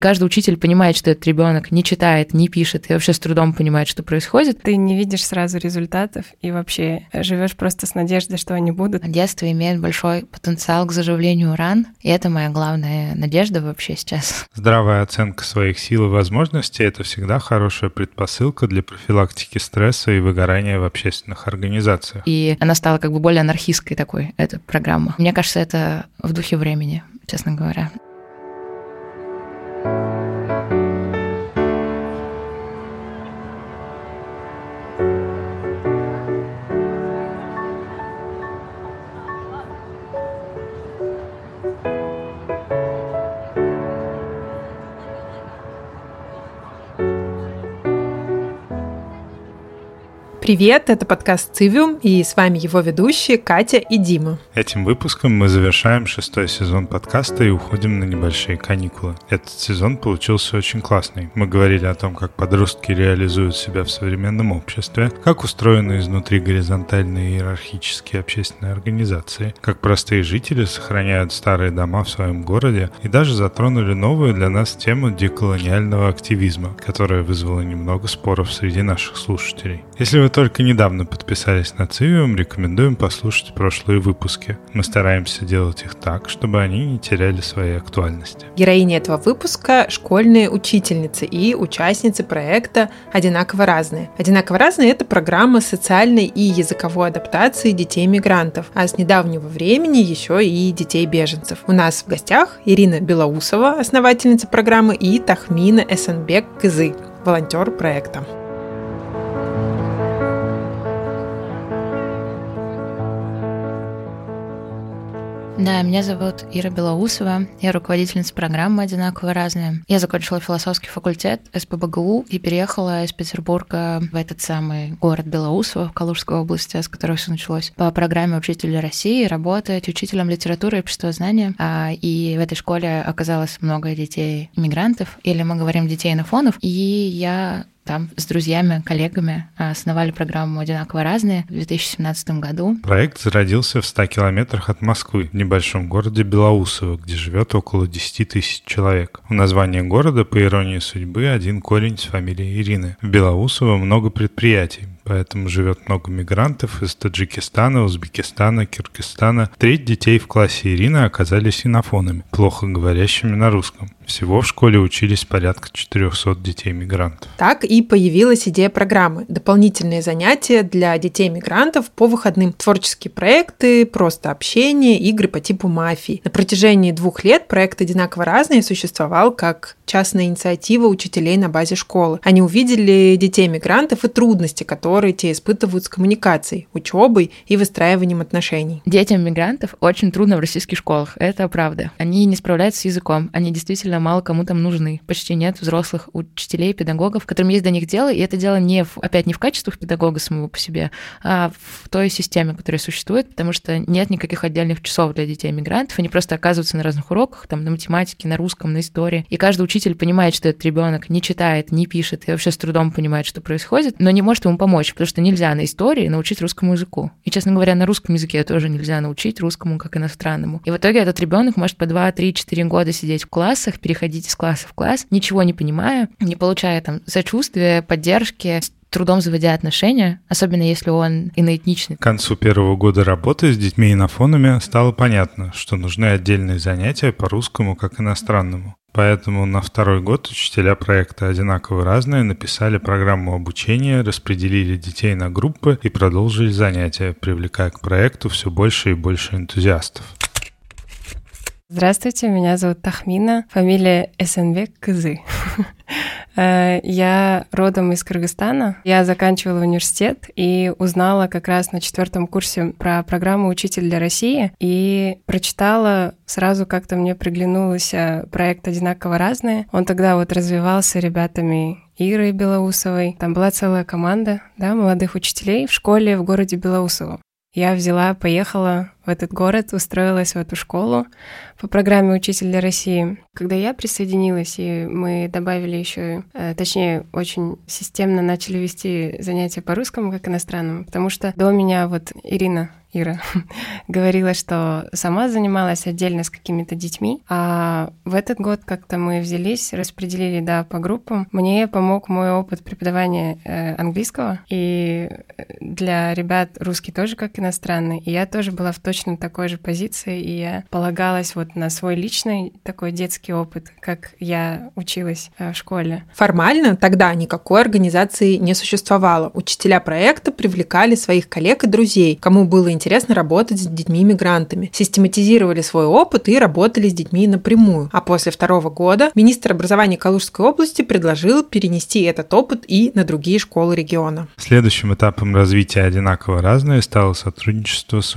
Каждый учитель понимает, что этот ребенок не читает, не пишет и вообще с трудом понимает, что происходит. Ты не видишь сразу результатов и вообще живешь просто с надеждой, что они будут. Детство имеет большой потенциал к заживлению ран, и это моя главная надежда вообще сейчас. Здравая оценка своих сил и возможностей — это всегда хорошая предпосылка для профилактики стресса и выгорания в общественных организациях. И она стала как бы более анархистской такой, эта программа. Мне кажется, это в духе времени, честно говоря. Привет, это подкаст «Цивиум» и с вами его ведущие Катя и Дима. Этим выпуском мы завершаем шестой сезон подкаста и уходим на небольшие каникулы. Этот сезон получился очень классный. Мы говорили о том, как подростки реализуют себя в современном обществе, как устроены изнутри горизонтальные иерархические общественные организации, как простые жители сохраняют старые дома в своем городе и даже затронули новую для нас тему деколониального активизма, которая вызвала немного споров среди наших слушателей. Если вы только недавно подписались на Цивиум, рекомендуем послушать прошлые выпуски. Мы стараемся делать их так, чтобы они не теряли своей актуальности. Героини этого выпуска — школьные учительницы и участницы проекта «Одинаково разные». «Одинаково разные» — это программа социальной и языковой адаптации детей-мигрантов, а с недавнего времени еще и детей-беженцев. У нас в гостях Ирина Белоусова, основательница программы, и Тахмина Эсенбек Кызы, волонтер проекта. Да, меня зовут Ира Белоусова. Я руководительница программы «Одинаково разные». Я закончила философский факультет СПБГУ и переехала из Петербурга в этот самый город Белоусово в Калужской области, с которой все началось, по программе «Учителя России» работать учителем литературы и обществознания. А, и в этой школе оказалось много детей-иммигрантов, или мы говорим детей на фонов. И я там с друзьями, коллегами а, основали программу «Одинаково разные» в 2017 году. Проект зародился в 100 километрах от Москвы, в небольшом городе Белоусово, где живет около 10 тысяч человек. У названия города, по иронии судьбы, один корень с фамилией Ирины. В Белоусово много предприятий, поэтому живет много мигрантов из Таджикистана, Узбекистана, Киргизстана. Треть детей в классе Ирины оказались инофонами, плохо говорящими на русском. Всего в школе учились порядка 400 детей-мигрантов. Так и появилась идея программы. Дополнительные занятия для детей-мигрантов по выходным. Творческие проекты, просто общение, игры по типу мафии. На протяжении двух лет проект «Одинаково разные» существовал как частная инициатива учителей на базе школы. Они увидели детей-мигрантов и трудности, которые те испытывают с коммуникацией, учебой и выстраиванием отношений. Детям мигрантов очень трудно в российских школах, это правда. Они не справляются с языком, они действительно мало кому там нужны. Почти нет взрослых учителей, педагогов, которым есть до них дело, и это дело не, в, опять, не в качествах педагога самого по себе, а в той системе, которая существует, потому что нет никаких отдельных часов для детей-мигрантов, они просто оказываются на разных уроках, там, на математике, на русском, на истории, и каждый учитель понимает, что этот ребенок не читает, не пишет, и вообще с трудом понимает, что происходит, но не может ему помочь, потому что нельзя на истории научить русскому языку. И, честно говоря, на русском языке тоже нельзя научить русскому как иностранному. И в итоге этот ребенок может по 2, 3, 4 года сидеть в классах, переходить из класса в класс, ничего не понимая, не получая там сочувствия, поддержки, трудом заводя отношения, особенно если он иноэтничный. К концу первого года работы с детьми инофонами стало понятно, что нужны отдельные занятия по русскому как иностранному. Поэтому на второй год учителя проекта «Одинаково разные» написали программу обучения, распределили детей на группы и продолжили занятия, привлекая к проекту все больше и больше энтузиастов. Здравствуйте, меня зовут Тахмина, фамилия Эсенбек Кызы. Э, я родом из Кыргызстана. Я заканчивала университет и узнала как раз на четвертом курсе про программу «Учитель для России» и прочитала сразу как-то мне приглянулся проект «Одинаково разные». Он тогда вот развивался ребятами Ирой Белоусовой. Там была целая команда да, молодых учителей в школе в городе Белоусово. Я взяла, поехала в этот город, устроилась в эту школу по программе «Учитель для России». Когда я присоединилась, и мы добавили еще, э, точнее, очень системно начали вести занятия по русскому как иностранному, потому что до меня вот Ирина Ира, говорила, что сама занималась отдельно с какими-то детьми, а в этот год как-то мы взялись, распределили, да, по группам. Мне помог мой опыт преподавания э, английского, и для ребят русский тоже как иностранный, и я тоже была в точно такой же позиции, и я полагалась вот на свой личный такой детский опыт, как я училась э, в школе. Формально тогда никакой организации не существовало. Учителя проекта привлекали своих коллег и друзей, кому было интересно работать с детьми-мигрантами, систематизировали свой опыт и работали с детьми напрямую. А после второго года министр образования Калужской области предложил перенести этот опыт и на другие школы региона. Следующим этапом развития одинаково разное стало сотрудничество с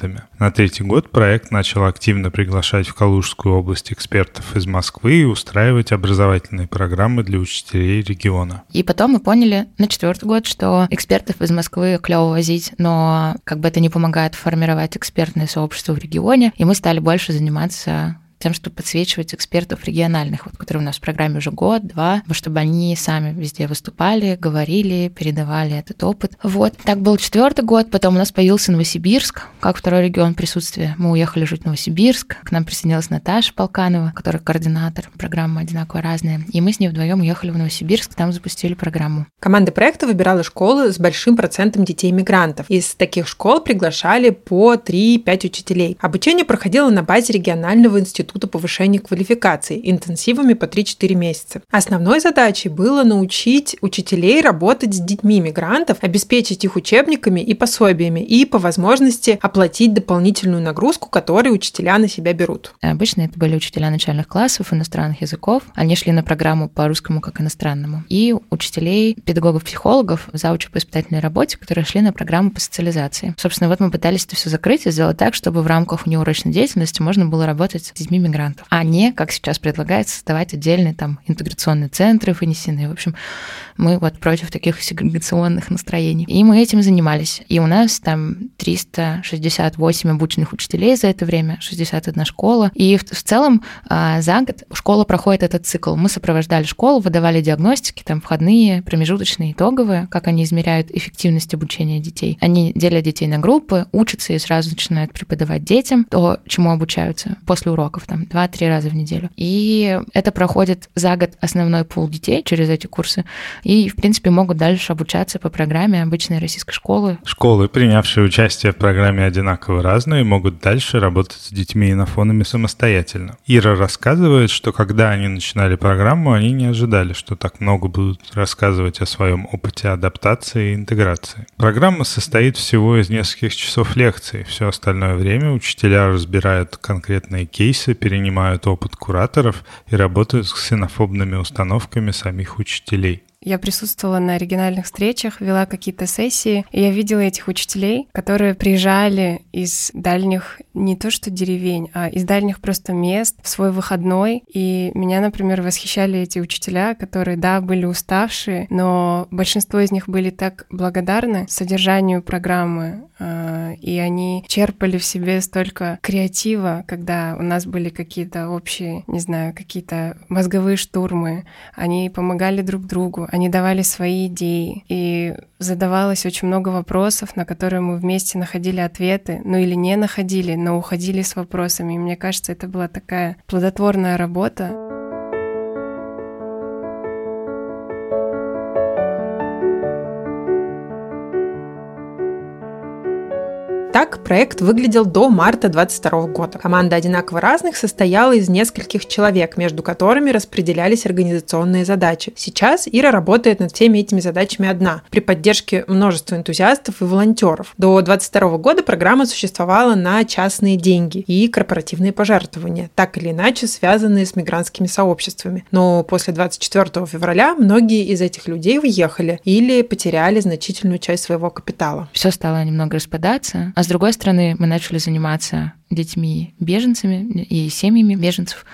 университетами. На третий год проект начал активно приглашать в Калужскую область экспертов из Москвы и устраивать образовательные программы для учителей региона. И потом мы поняли на четвертый год, что экспертов из Москвы клево возить, но как бы это не помогает формировать экспертное сообщество в регионе, и мы стали больше заниматься тем, чтобы подсвечивать экспертов региональных, вот, которые у нас в программе уже год-два, чтобы они сами везде выступали, говорили, передавали этот опыт. Вот, так был четвертый год, потом у нас появился Новосибирск, как второй регион присутствия. Мы уехали жить в Новосибирск, к нам присоединилась Наташа Полканова, которая координатор программы «Одинаково разные», и мы с ней вдвоем уехали в Новосибирск, там запустили программу. Команда проекта выбирала школы с большим процентом детей-мигрантов. Из таких школ приглашали по 3-5 учителей. Обучение проходило на базе регионального института Института повышения квалификации интенсивами по 3-4 месяца. Основной задачей было научить учителей работать с детьми мигрантов, обеспечить их учебниками и пособиями и по возможности оплатить дополнительную нагрузку, которую учителя на себя берут. Обычно это были учителя начальных классов иностранных языков. Они шли на программу по русскому как иностранному. И учителей, педагогов-психологов, заучи по испытательной работе, которые шли на программу по социализации. Собственно, вот мы пытались это все закрыть и сделать так, чтобы в рамках неурочной деятельности можно было работать с детьми мигрантов, а не, как сейчас предлагается, создавать отдельные там интеграционные центры вынесенные. В общем, мы вот против таких сегрегационных настроений. И мы этим занимались. И у нас там 368 обученных учителей за это время, 61 школа. И в, в целом а, за год школа проходит этот цикл. Мы сопровождали школу, выдавали диагностики, там входные, промежуточные, итоговые, как они измеряют эффективность обучения детей. Они делят детей на группы, учатся и сразу начинают преподавать детям то, чему обучаются после уроков там 2-3 раза в неделю. И это проходит за год основной пул детей через эти курсы, в принципе, могут дальше обучаться по программе обычной российской школы. Школы, принявшие участие в программе одинаково разные, могут дальше работать с детьми и на фонами самостоятельно. Ира рассказывает, что когда они начинали программу, они не ожидали, что так много будут рассказывать о своем опыте адаптации и интеграции. Программа состоит всего из нескольких часов лекций. Все остальное время учителя разбирают конкретные кейсы, перенимают опыт кураторов и работают с ксенофобными установками самих учителей. Я присутствовала на оригинальных встречах, вела какие-то сессии, и я видела этих учителей, которые приезжали из дальних, не то что деревень, а из дальних просто мест в свой выходной. И меня, например, восхищали эти учителя, которые, да, были уставшие, но большинство из них были так благодарны содержанию программы, и они черпали в себе столько креатива, когда у нас были какие-то общие, не знаю, какие-то мозговые штурмы. Они помогали друг другу, они давали свои идеи, и задавалось очень много вопросов, на которые мы вместе находили ответы, ну или не находили, но уходили с вопросами. И мне кажется, это была такая плодотворная работа. Так проект выглядел до марта 2022 года. Команда одинаково разных состояла из нескольких человек, между которыми распределялись организационные задачи. Сейчас Ира работает над всеми этими задачами одна, при поддержке множества энтузиастов и волонтеров. До 2022 года программа существовала на частные деньги и корпоративные пожертвования, так или иначе связанные с мигрантскими сообществами. Но после 24 февраля многие из этих людей уехали или потеряли значительную часть своего капитала. Все стало немного распадаться, а с другой стороны, мы начали заниматься детьми-беженцами и семьями беженцев.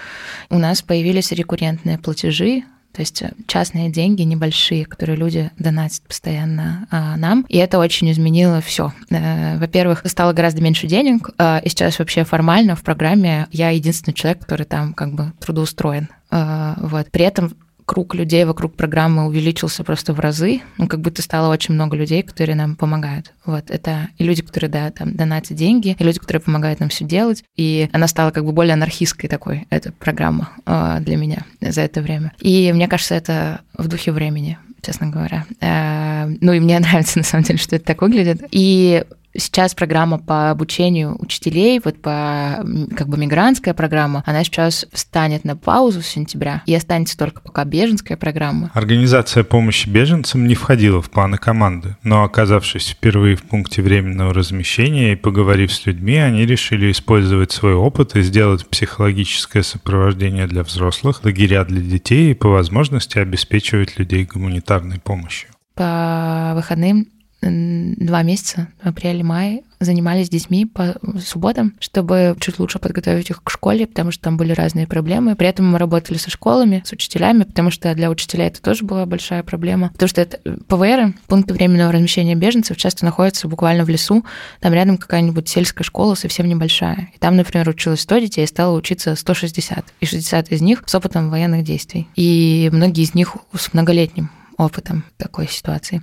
У нас появились рекуррентные платежи То есть э, частные деньги небольшие, которые люди донатят постоянно а, нам. И это очень изменило все. Э, во-первых, стало гораздо меньше денег, а, и сейчас вообще формально в программе я единственный человек, который там как бы трудоустроен. А, вот. При этом круг людей вокруг программы увеличился просто в разы. Ну, как будто стало очень много людей, которые нам помогают. Вот, это и люди, которые, да, там, донатят деньги, и люди, которые помогают нам все делать. И она стала как бы более анархистской такой, эта программа э, для меня за это время. И мне кажется, это в духе времени честно говоря. Э, ну и мне нравится, на самом деле, что это так выглядит. И Сейчас программа по обучению учителей, вот по как бы мигрантская программа, она сейчас встанет на паузу с сентября и останется только пока беженская программа. Организация помощи беженцам не входила в планы команды, но оказавшись впервые в пункте временного размещения и поговорив с людьми, они решили использовать свой опыт и сделать психологическое сопровождение для взрослых, лагеря для детей и по возможности обеспечивать людей гуманитарной помощью. По выходным два месяца, апрель-май, занимались с детьми по субботам, чтобы чуть лучше подготовить их к школе, потому что там были разные проблемы. При этом мы работали со школами, с учителями, потому что для учителей это тоже была большая проблема. Потому что это ПВР, пункты временного размещения беженцев, часто находятся буквально в лесу. Там рядом какая-нибудь сельская школа совсем небольшая. И там, например, училось 100 детей, и стало учиться 160. И 60 из них с опытом военных действий. И многие из них с многолетним опытом такой ситуации.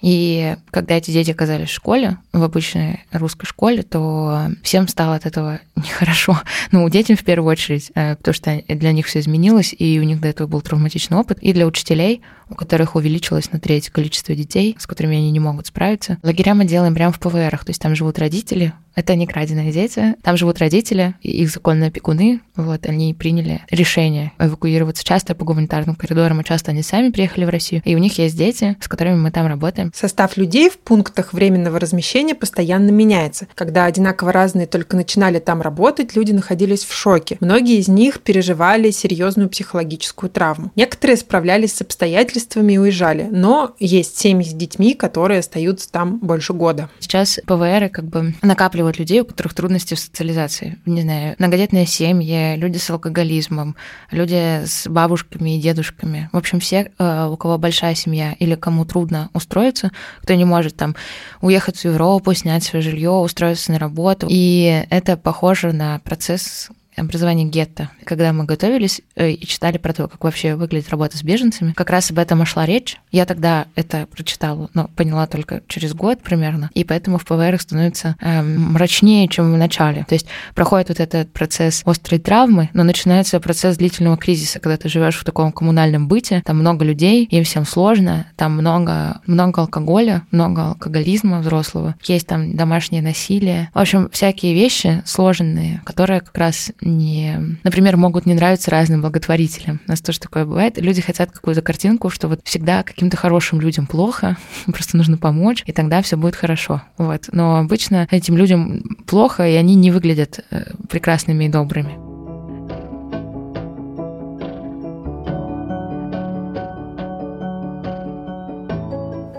И когда эти дети оказались в школе, в обычной русской школе, то всем стало от этого нехорошо. Ну, детям в первую очередь, э, потому что для них все изменилось, и у них до этого был травматичный опыт, и для учителей, у которых увеличилось на треть количество детей, с которыми они не могут справиться. Лагеря мы делаем прямо в ПВРах, то есть там живут родители, это не краденые дети. Там живут родители, их законные опекуны. Вот, они приняли решение эвакуироваться часто по гуманитарным коридорам, и часто они сами приехали в Россию. И у них есть дети, с которыми мы там работаем. Состав людей в пунктах временного размещения постоянно меняется. Когда одинаково разные только начинали там работать, люди находились в шоке. Многие из них переживали серьезную психологическую травму. Некоторые справлялись с обстоятельствами и уезжали, но есть семьи с детьми, которые остаются там больше года. Сейчас ПВР как бы накапливают накапливают людей, у которых трудности в социализации. Не знаю, многодетные семьи, люди с алкоголизмом, люди с бабушками и дедушками. В общем, все, э, у кого большая семья или кому трудно устроиться, кто не может там уехать в Европу, снять свое жилье, устроиться на работу. И это похоже на процесс образование гетто. Когда мы готовились э, и читали про то, как вообще выглядит работа с беженцами, как раз об этом и шла речь. Я тогда это прочитала, но поняла только через год примерно, и поэтому в ПВР становится э, мрачнее, чем в начале. То есть проходит вот этот процесс острой травмы, но начинается процесс длительного кризиса, когда ты живешь в таком коммунальном быте, там много людей, им всем сложно, там много, много алкоголя, много алкоголизма взрослого, есть там домашнее насилие. В общем, всякие вещи сложные, которые как раз не... Например, могут не нравиться разным благотворителям. У нас тоже такое бывает. Люди хотят какую-то картинку, что вот всегда каким-то хорошим людям плохо, просто нужно помочь, и тогда все будет хорошо. Вот. Но обычно этим людям плохо, и они не выглядят э, прекрасными и добрыми.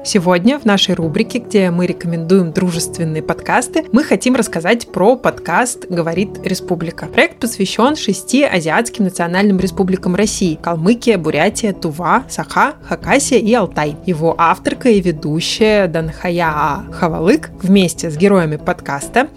Сегодня в нашей рубрике, где мы рекомендуем дружественные подкасты, мы хотим рассказать про подкаст «Говорит Республика». Проект посвящен шести азиатским национальным республикам России – Калмыкия, Бурятия, Тува, Саха, Хакасия и Алтай. Его авторка и ведущая Данхая Хавалык вместе с героями подкаста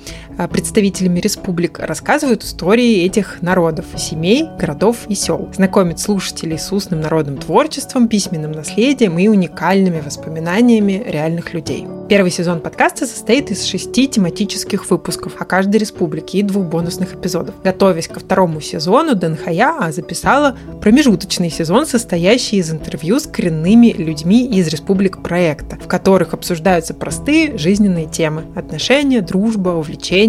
представителями республик рассказывают истории этих народов, семей, городов и сел. Знакомят слушателей с устным народным творчеством, письменным наследием и уникальными воспоминаниями реальных людей. Первый сезон подкаста состоит из шести тематических выпусков о каждой республике и двух бонусных эпизодов. Готовясь ко второму сезону, Данхая записала промежуточный сезон, состоящий из интервью с коренными людьми из республик проекта, в которых обсуждаются простые жизненные темы – отношения, дружба, увлечения,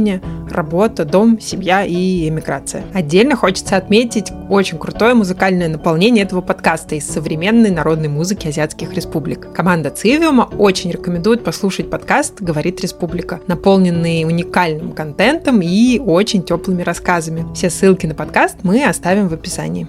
работа, дом, семья и эмиграция. Отдельно хочется отметить очень крутое музыкальное наполнение этого подкаста из современной народной музыки азиатских республик. Команда Цивиума очень рекомендует послушать слушать подкаст «Говорит Республика», наполненный уникальным контентом и очень теплыми рассказами. Все ссылки на подкаст мы оставим в описании.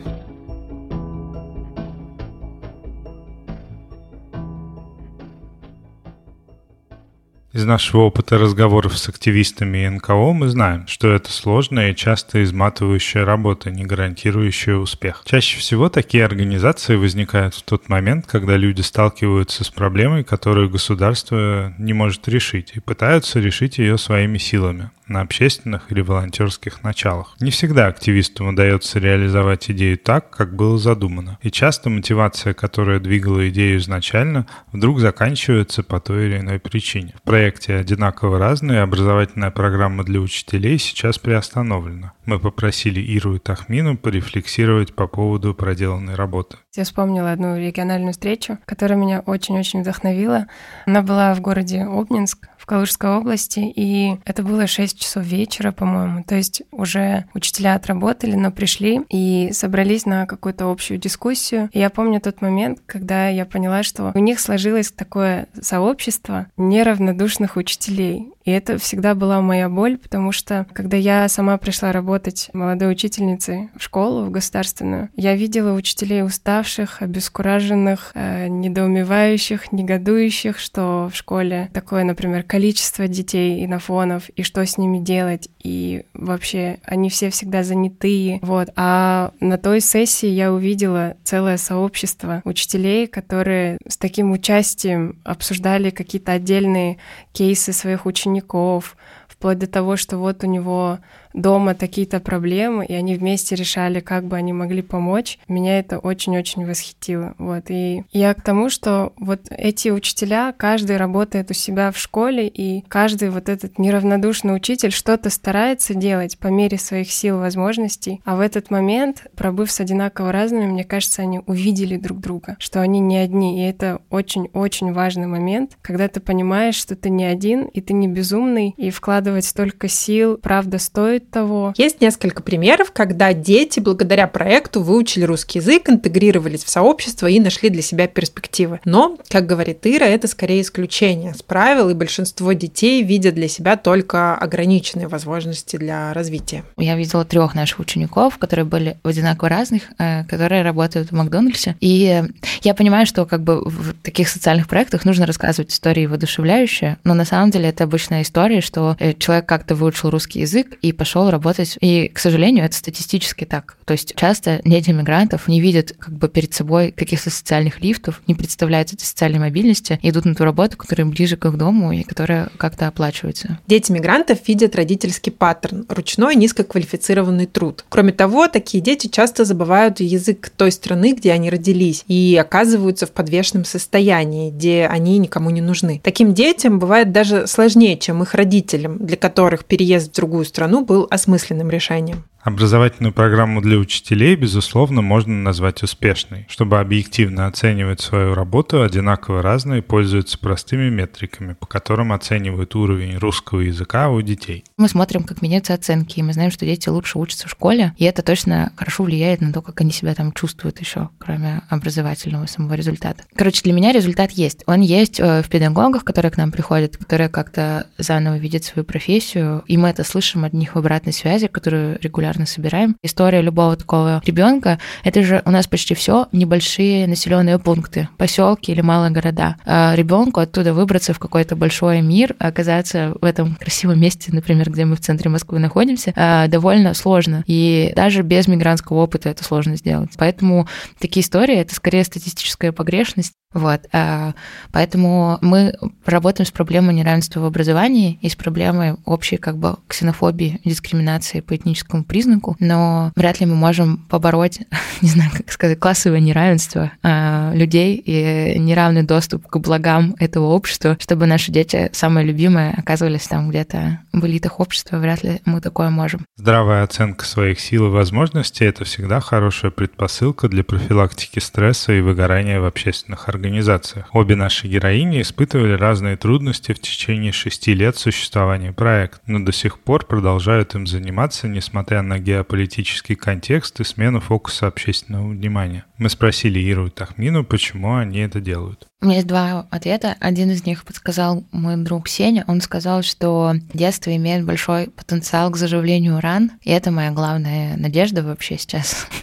Из нашего опыта разговоров с активистами и НКО мы знаем, что это сложная и часто изматывающая работа, не гарантирующая успех. Чаще всего такие организации возникают в тот момент, когда люди сталкиваются с проблемой, которую государство не может решить, и пытаются решить ее своими силами на общественных или волонтерских началах. Не всегда активистам удается реализовать идею так, как было задумано. И часто мотивация, которая двигала идею изначально, вдруг заканчивается по той или иной причине. В проекте «Одинаково разные» образовательная программа для учителей сейчас приостановлена. Мы попросили Иру и Тахмину порефлексировать по поводу проделанной работы. Я вспомнила одну региональную встречу, которая меня очень-очень вдохновила. Она была в городе Обнинск, Калужской области, и это было 6 часов вечера, по-моему. То есть уже учителя отработали, но пришли и собрались на какую-то общую дискуссию. И я помню тот момент, когда я поняла, что у них сложилось такое сообщество неравнодушных учителей. И это всегда была моя боль, потому что когда я сама пришла работать молодой учительницей в школу, в государственную, я видела учителей уставших, обескураженных, э, недоумевающих, негодующих, что в школе такое, например, количество детей и нафонов, и что с ними делать, и вообще они все всегда занятые. Вот. А на той сессии я увидела целое сообщество учителей, которые с таким участием обсуждали какие-то отдельные кейсы своих учеников, вплоть до того, что вот у него дома такие-то проблемы, и они вместе решали, как бы они могли помочь. Меня это очень-очень восхитило. Вот. И я к тому, что вот эти учителя, каждый работает у себя в школе, и каждый вот этот неравнодушный учитель что-то старается делать по мере своих сил, возможностей. А в этот момент, пробыв с одинаково разными, мне кажется, они увидели друг друга, что они не одни. И это очень-очень важный момент, когда ты понимаешь, что ты не один, и ты не безумный, и вкладывать столько сил, правда, стоит, того. Есть несколько примеров, когда дети благодаря проекту выучили русский язык, интегрировались в сообщество и нашли для себя перспективы. Но, как говорит Ира, это скорее исключение с правил, и большинство детей видят для себя только ограниченные возможности для развития. Я видела трех наших учеников, которые были одинаково разных, э, которые работают в Макдональдсе. И я понимаю, что как бы в таких социальных проектах нужно рассказывать истории воодушевляющие, но на самом деле это обычная история, что э, человек как-то выучил русский язык и пошел пошел работать. И, к сожалению, это статистически так. То есть часто дети мигрантов не видят как бы перед собой каких-то социальных лифтов, не представляют этой социальной мобильности, идут на ту работу, которая ближе к их дому и которая как-то оплачивается. Дети мигрантов видят родительский паттерн, ручной низкоквалифицированный труд. Кроме того, такие дети часто забывают язык той страны, где они родились, и оказываются в подвешенном состоянии, где они никому не нужны. Таким детям бывает даже сложнее, чем их родителям, для которых переезд в другую страну был осмысленным решением. Образовательную программу для учителей, безусловно, можно назвать успешной. Чтобы объективно оценивать свою работу, одинаково разные пользуются простыми метриками, по которым оценивают уровень русского языка у детей. Мы смотрим, как меняются оценки, и мы знаем, что дети лучше учатся в школе, и это точно хорошо влияет на то, как они себя там чувствуют еще, кроме образовательного самого результата. Короче, для меня результат есть. Он есть э, в педагогах, которые к нам приходят, которые как-то заново видят свою профессию, и мы это слышим от них в обратной связи, которую регулярно регулярно собираем. История любого такого ребенка это же у нас почти все небольшие населенные пункты, поселки или малые города. А ребенку оттуда выбраться в какой-то большой мир, оказаться в этом красивом месте, например, где мы в центре Москвы находимся, а, довольно сложно. И даже без мигрантского опыта это сложно сделать. Поэтому такие истории это скорее статистическая погрешность, вот. А, поэтому мы работаем с проблемой неравенства в образовании и с проблемой общей как бы ксенофобии, дискриминации по этническому признаку, но вряд ли мы можем побороть, не знаю, как сказать, классовое неравенство а, людей и неравный доступ к благам этого общества, чтобы наши дети, самые любимые, оказывались там где-то в элитах общества. Вряд ли мы такое можем. Здравая оценка своих сил и возможностей — это всегда хорошая предпосылка для профилактики стресса и выгорания в общественных организациях. Обе наши героини испытывали разные трудности в течение шести лет существования проекта, но до сих пор продолжают им заниматься, несмотря геополитический контекст и смену фокуса общественного внимания. Мы спросили Иру и Тахмину, почему они это делают. У меня есть два ответа. Один из них подсказал мой друг Сеня. Он сказал, что детство имеет большой потенциал к заживлению ран, и это моя главная надежда вообще сейчас.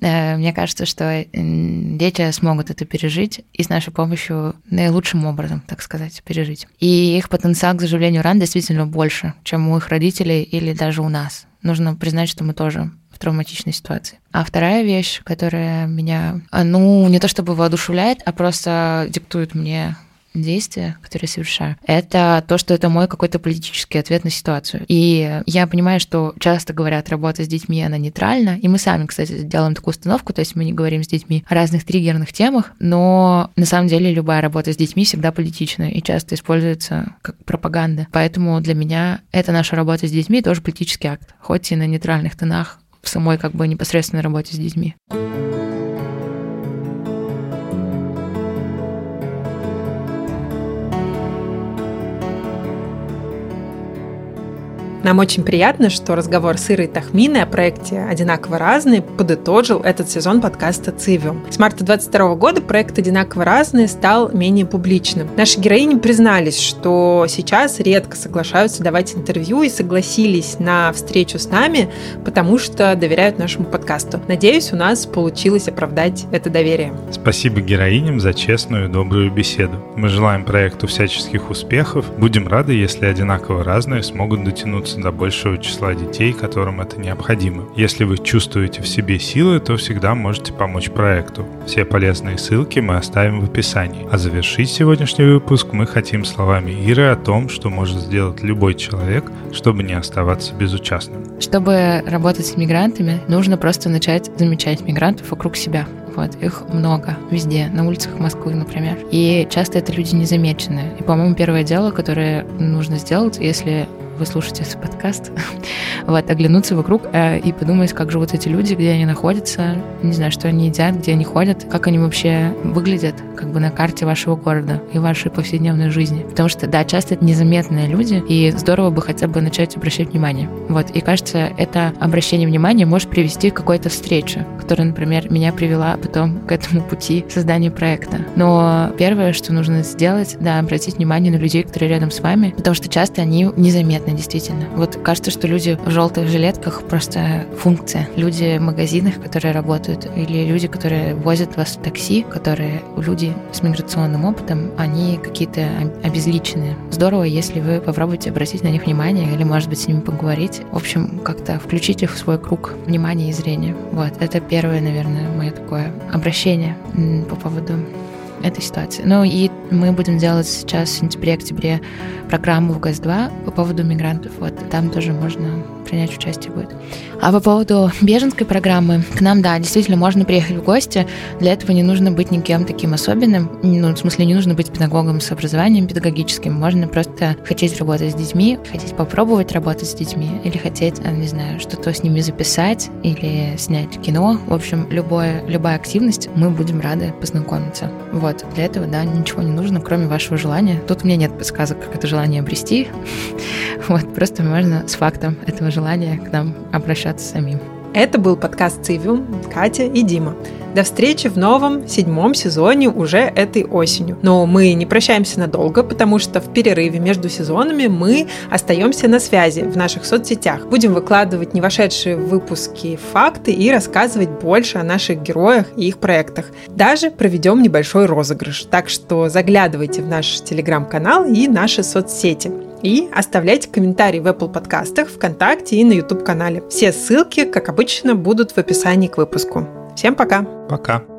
Э, мне кажется, что дети смогут это пережить и с нашей помощью наилучшим образом, так сказать, пережить. И их потенциал к заживлению ран действительно больше, чем у их родителей или даже у нас. Нужно признать, что мы тоже в травматичной ситуации. А вторая вещь, которая меня, а, ну, не то чтобы воодушевляет, а просто диктует мне действия, которые я совершаю, это то, что это мой какой-то политический ответ на ситуацию. И я понимаю, что часто говорят, работа с детьми, она нейтральна, и мы сами, кстати, делаем такую установку, то есть мы не говорим с детьми о разных триггерных темах, но на самом деле любая работа с детьми всегда политична и часто используется как пропаганда. Поэтому для меня это наша работа с детьми тоже политический акт, хоть и на нейтральных тонах, в самой как бы непосредственной работе с детьми. Нам очень приятно, что разговор с Ирой Тахминой о проекте «Одинаково разные» подытожил этот сезон подкаста «Цивиум». С марта 22 года проект «Одинаково разные» стал менее публичным. Наши героини признались, что сейчас редко соглашаются давать интервью и согласились на встречу с нами, потому что доверяют нашему подкасту. Надеюсь, у нас получилось оправдать это доверие. Спасибо героиням за честную и добрую беседу. Мы желаем проекту всяческих успехов. Будем рады, если «Одинаково разные» смогут дотянуться дотянуться до большего числа детей, которым это необходимо. Если вы чувствуете в себе силы, то всегда можете помочь проекту. Все полезные ссылки мы оставим в описании. А завершить сегодняшний выпуск мы хотим словами Иры о том, что может сделать любой человек, чтобы не оставаться безучастным. Чтобы работать с мигрантами, нужно просто начать замечать мигрантов вокруг себя. Вот, их много везде, на улицах Москвы, например. И часто это люди незамеченные. И, по-моему, первое дело, которое нужно сделать, если вы слушаете этот подкаст, вот, оглянуться вокруг э, и подумать, как живут эти люди, где они находятся, не знаю, что они едят, где они ходят, как они вообще выглядят, как бы на карте вашего города и вашей повседневной жизни. Потому что, да, часто это незаметные люди, и здорово бы хотя бы начать обращать внимание. Вот, и кажется, это обращение внимания может привести к какой-то встрече, которая, например, меня привела потом к этому пути создания проекта. Но первое, что нужно сделать, да, обратить внимание на людей, которые рядом с вами, потому что часто они незаметны непонятно, действительно. Вот кажется, что люди в желтых жилетках просто функция. Люди в магазинах, которые работают, или люди, которые возят вас в такси, которые люди с миграционным опытом, они какие-то обезличенные. Здорово, если вы попробуете обратить на них внимание или, может быть, с ними поговорить. В общем, как-то включить их в свой круг внимания и зрения. Вот, это первое, наверное, мое такое обращение по поводу этой ситуации. Ну и мы будем делать сейчас в сентябре-октябре программу в ГАЗ-2 по поводу мигрантов. Вот там тоже можно принять участие будет. А по поводу беженской программы, к нам, да, действительно, можно приехать в гости. Для этого не нужно быть никем таким особенным. Ну, в смысле, не нужно быть педагогом с образованием педагогическим. Можно просто хотеть работать с детьми, хотеть попробовать работать с детьми, или хотеть, а, не знаю, что-то с ними записать, или снять кино. В общем, любое, любая активность, мы будем рады познакомиться. Вот, для этого, да, ничего не нужно, кроме вашего желания. Тут у меня нет подсказок, как это желание обрести. Вот, просто можно с фактом этого желания к нам обращаться самим. Это был подкаст «Цивиум», Катя и Дима. До встречи в новом седьмом сезоне уже этой осенью. Но мы не прощаемся надолго, потому что в перерыве между сезонами мы остаемся на связи в наших соцсетях. Будем выкладывать не вошедшие в выпуски факты и рассказывать больше о наших героях и их проектах. Даже проведем небольшой розыгрыш. Так что заглядывайте в наш телеграм-канал и наши соцсети. И оставляйте комментарии в Apple подкастах, ВКонтакте и на YouTube канале. Все ссылки, как обычно, будут в описании к выпуску. Всем пока! Пока!